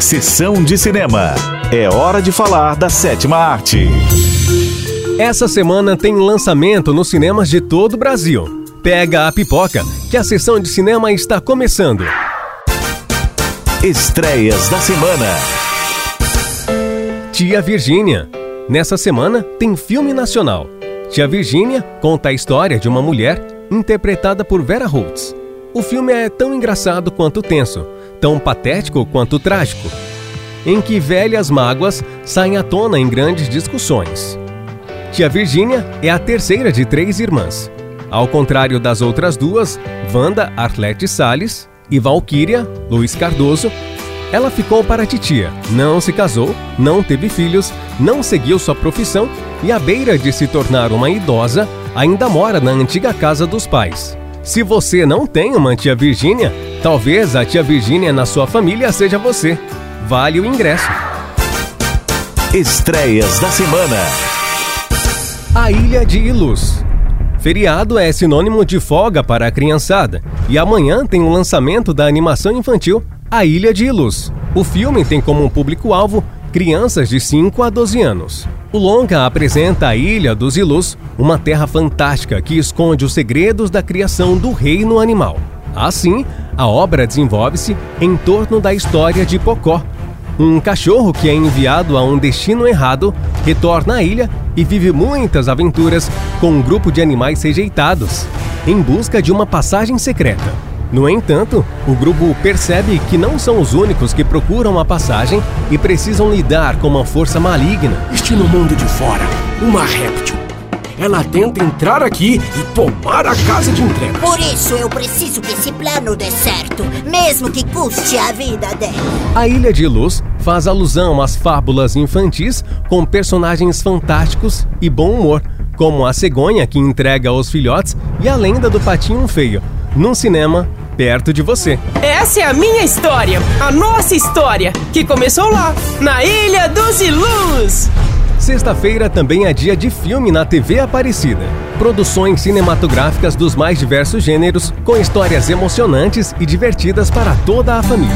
Sessão de cinema. É hora de falar da sétima arte. Essa semana tem lançamento nos cinemas de todo o Brasil. Pega a pipoca, que a sessão de cinema está começando. Estreias da semana. Tia Virgínia. Nessa semana tem filme nacional. Tia Virgínia conta a história de uma mulher interpretada por Vera Holtz. O filme é tão engraçado quanto tenso, tão patético quanto trágico, em que velhas mágoas saem à tona em grandes discussões. Tia Virgínia é a terceira de três irmãs. Ao contrário das outras duas, Wanda Arlete Salles e Valquíria Luiz Cardoso, ela ficou para titia, não se casou, não teve filhos, não seguiu sua profissão e, à beira de se tornar uma idosa, ainda mora na antiga casa dos pais. Se você não tem uma tia Virgínia, talvez a tia Virgínia na sua família seja você. Vale o ingresso. Estreias da semana. A Ilha de Ilus. Feriado é sinônimo de folga para a criançada e amanhã tem o lançamento da animação infantil A Ilha de Ilus. O filme tem como público-alvo crianças de 5 a 12 anos. O longa apresenta a Ilha dos Ilus, uma terra fantástica que esconde os segredos da criação do reino animal. Assim, a obra desenvolve-se em torno da história de Pocó, um cachorro que é enviado a um destino errado retorna à ilha e vive muitas aventuras com um grupo de animais rejeitados, em busca de uma passagem secreta. No entanto, o grupo percebe que não são os únicos que procuram a passagem e precisam lidar com uma força maligna. Estilo mundo de fora, uma réptil. Ela tenta entrar aqui e tomar a casa de entregas. Por isso eu preciso que esse plano dê certo, mesmo que custe a vida dela. A Ilha de Luz faz alusão às fábulas infantis com personagens fantásticos e bom humor, como a cegonha que entrega aos filhotes e a lenda do patinho feio, num cinema perto de você. Essa é a minha história, a nossa história, que começou lá, na Ilha dos Ilus. Sexta-feira também é dia de filme na TV Aparecida. Produções cinematográficas dos mais diversos gêneros, com histórias emocionantes e divertidas para toda a família.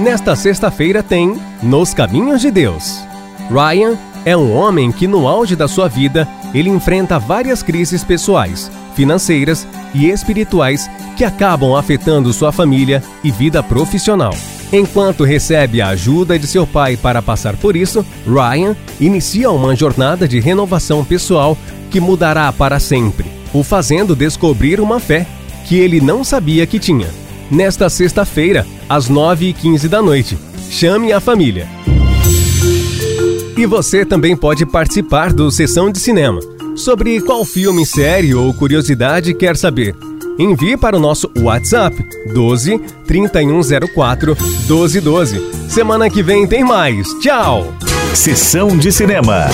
Nesta sexta-feira tem Nos Caminhos de Deus. Ryan é um homem que, no auge da sua vida, ele enfrenta várias crises pessoais, financeiras e espirituais que acabam afetando sua família e vida profissional. Enquanto recebe a ajuda de seu pai para passar por isso, Ryan inicia uma jornada de renovação pessoal que mudará para sempre, o fazendo descobrir uma fé que ele não sabia que tinha. Nesta sexta-feira, às 9h15 da noite, chame a família. E você também pode participar do Sessão de Cinema. Sobre qual filme, série ou curiosidade quer saber? Envie para o nosso WhatsApp 12 3104 1212. Semana que vem tem mais. Tchau! Sessão de cinema.